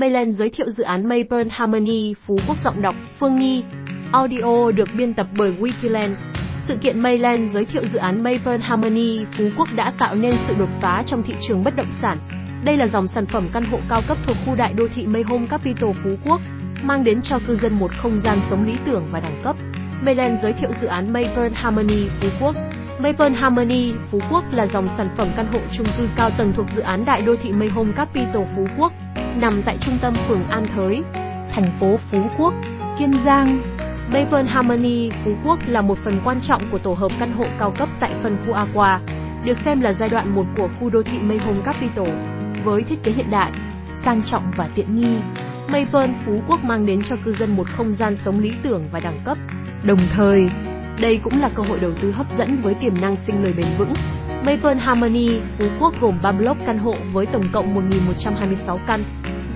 Mayland giới thiệu dự án Maple Harmony, Phú Quốc giọng đọc, Phương Nhi. Audio được biên tập bởi Wikiland. Sự kiện Mayland giới thiệu dự án Maple Harmony, Phú Quốc đã tạo nên sự đột phá trong thị trường bất động sản. Đây là dòng sản phẩm căn hộ cao cấp thuộc khu đại đô thị Mayhome Capital Phú Quốc, mang đến cho cư dân một không gian sống lý tưởng và đẳng cấp. Mayland giới thiệu dự án Maple Harmony, Phú Quốc. Maple Harmony, Phú Quốc là dòng sản phẩm căn hộ chung cư cao tầng thuộc dự án đại đô thị Mayhome Capital Phú Quốc, nằm tại trung tâm phường An Thới, thành phố Phú Quốc, Kiên Giang. Maple Harmony, Phú Quốc là một phần quan trọng của tổ hợp căn hộ cao cấp tại phân khu Aqua, được xem là giai đoạn 1 của khu đô thị Mayhome Capital, với thiết kế hiện đại, sang trọng và tiện nghi. Maple Phú Quốc mang đến cho cư dân một không gian sống lý tưởng và đẳng cấp. Đồng thời, đây cũng là cơ hội đầu tư hấp dẫn với tiềm năng sinh lời bền vững. Maple Harmony, Phú Quốc gồm 3 block căn hộ với tổng cộng 1.126 căn.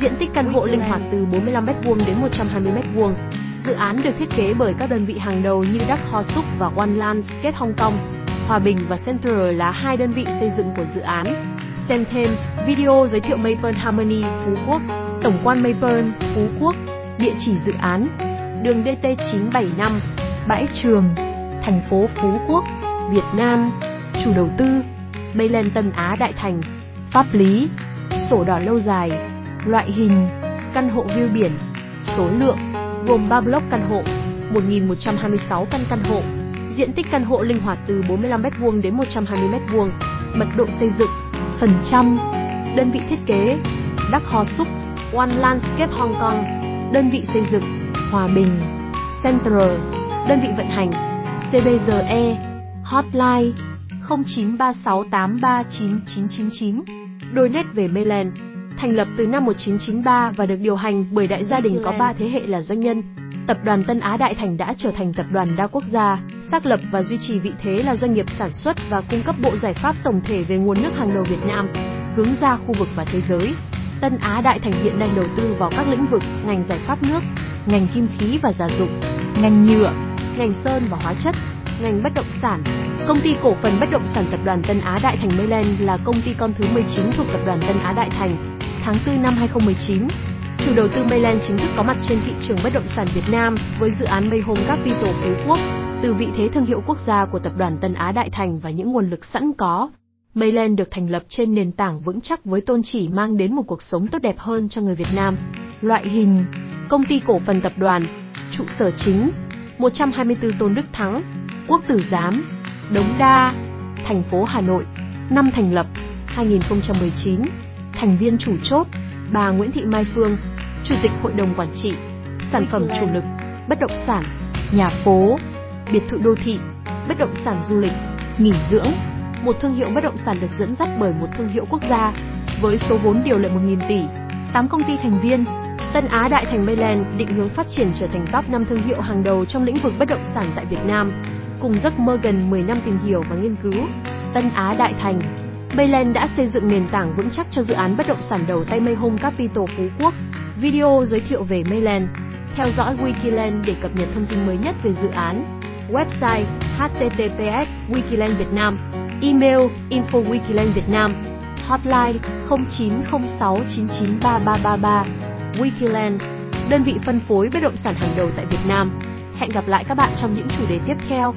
Diện tích căn hộ linh hoạt từ 45m2 đến 120m2. Dự án được thiết kế bởi các đơn vị hàng đầu như Đắc Ho và One Landscape Hong Kong. Hòa Bình và Central là hai đơn vị xây dựng của dự án. Xem thêm video giới thiệu Maple Harmony Phú Quốc, Tổng quan Maple Phú Quốc, địa chỉ dự án, đường DT975, Bãi Trường, thành phố Phú Quốc, Việt Nam, chủ đầu tư, Mayland Tân Á Đại Thành, pháp lý, sổ đỏ lâu dài, loại hình, căn hộ view biển, số lượng, gồm 3 block căn hộ, 1.126 căn căn hộ, diện tích căn hộ linh hoạt từ 45m2 đến 120m2, mật độ xây dựng, phần trăm, đơn vị thiết kế, Đắc Hò Suk, One Landscape Hong Kong, đơn vị xây dựng, Hòa Bình, Central, đơn vị vận hành, CBRE, hotline 0936839999, đôi nét về Mayland, thành lập từ năm 1993 và được điều hành bởi đại gia đình có 3 thế hệ là doanh nhân. Tập đoàn Tân Á Đại Thành đã trở thành tập đoàn đa quốc gia, xác lập và duy trì vị thế là doanh nghiệp sản xuất và cung cấp bộ giải pháp tổng thể về nguồn nước hàng đầu Việt Nam, hướng ra khu vực và thế giới. Tân Á Đại Thành hiện đang đầu tư vào các lĩnh vực ngành giải pháp nước, ngành kim khí và gia dụng, ngành nhựa, ngành sơn và hóa chất, ngành bất động sản. Công ty cổ phần bất động sản tập đoàn Tân Á Đại Thành Mayland là công ty con thứ 19 thuộc tập đoàn Tân Á Đại Thành. Tháng 4 năm 2019, chủ đầu tư Mayland chính thức có mặt trên thị trường bất động sản Việt Nam với dự án Mayhome Capital Phú Quốc, từ vị thế thương hiệu quốc gia của tập đoàn Tân Á Đại Thành và những nguồn lực sẵn có. Mayland được thành lập trên nền tảng vững chắc với tôn chỉ mang đến một cuộc sống tốt đẹp hơn cho người Việt Nam. Loại hình Công ty cổ phần tập đoàn Trụ sở chính 124 Tôn Đức Thắng, Quốc Tử Giám, Đống Đa, thành phố Hà Nội. Năm thành lập 2019. Thành viên chủ chốt bà Nguyễn Thị Mai Phương, Chủ tịch Hội đồng Quản trị. Sản phẩm chủ lực bất động sản, nhà phố, biệt thự đô thị, bất động sản du lịch, nghỉ dưỡng. Một thương hiệu bất động sản được dẫn dắt bởi một thương hiệu quốc gia với số vốn điều lệ 1.000 tỷ, 8 công ty thành viên, Tân Á Đại Thành Mayland định hướng phát triển trở thành top 5 thương hiệu hàng đầu trong lĩnh vực bất động sản tại Việt Nam, cùng giấc mơ gần 10 năm tìm hiểu và nghiên cứu. Tân Á Đại Thành Mayland đã xây dựng nền tảng vững chắc cho dự án bất động sản đầu tay Mayhome Capital Phú Quốc. Video giới thiệu về Mayland. Theo dõi Wikiland để cập nhật thông tin mới nhất về dự án. Website https wikiland việt nam Email info wikiland việt nam Hotline 0906993333 Wikiland, đơn vị phân phối bất động sản hàng đầu tại Việt Nam. Hẹn gặp lại các bạn trong những chủ đề tiếp theo.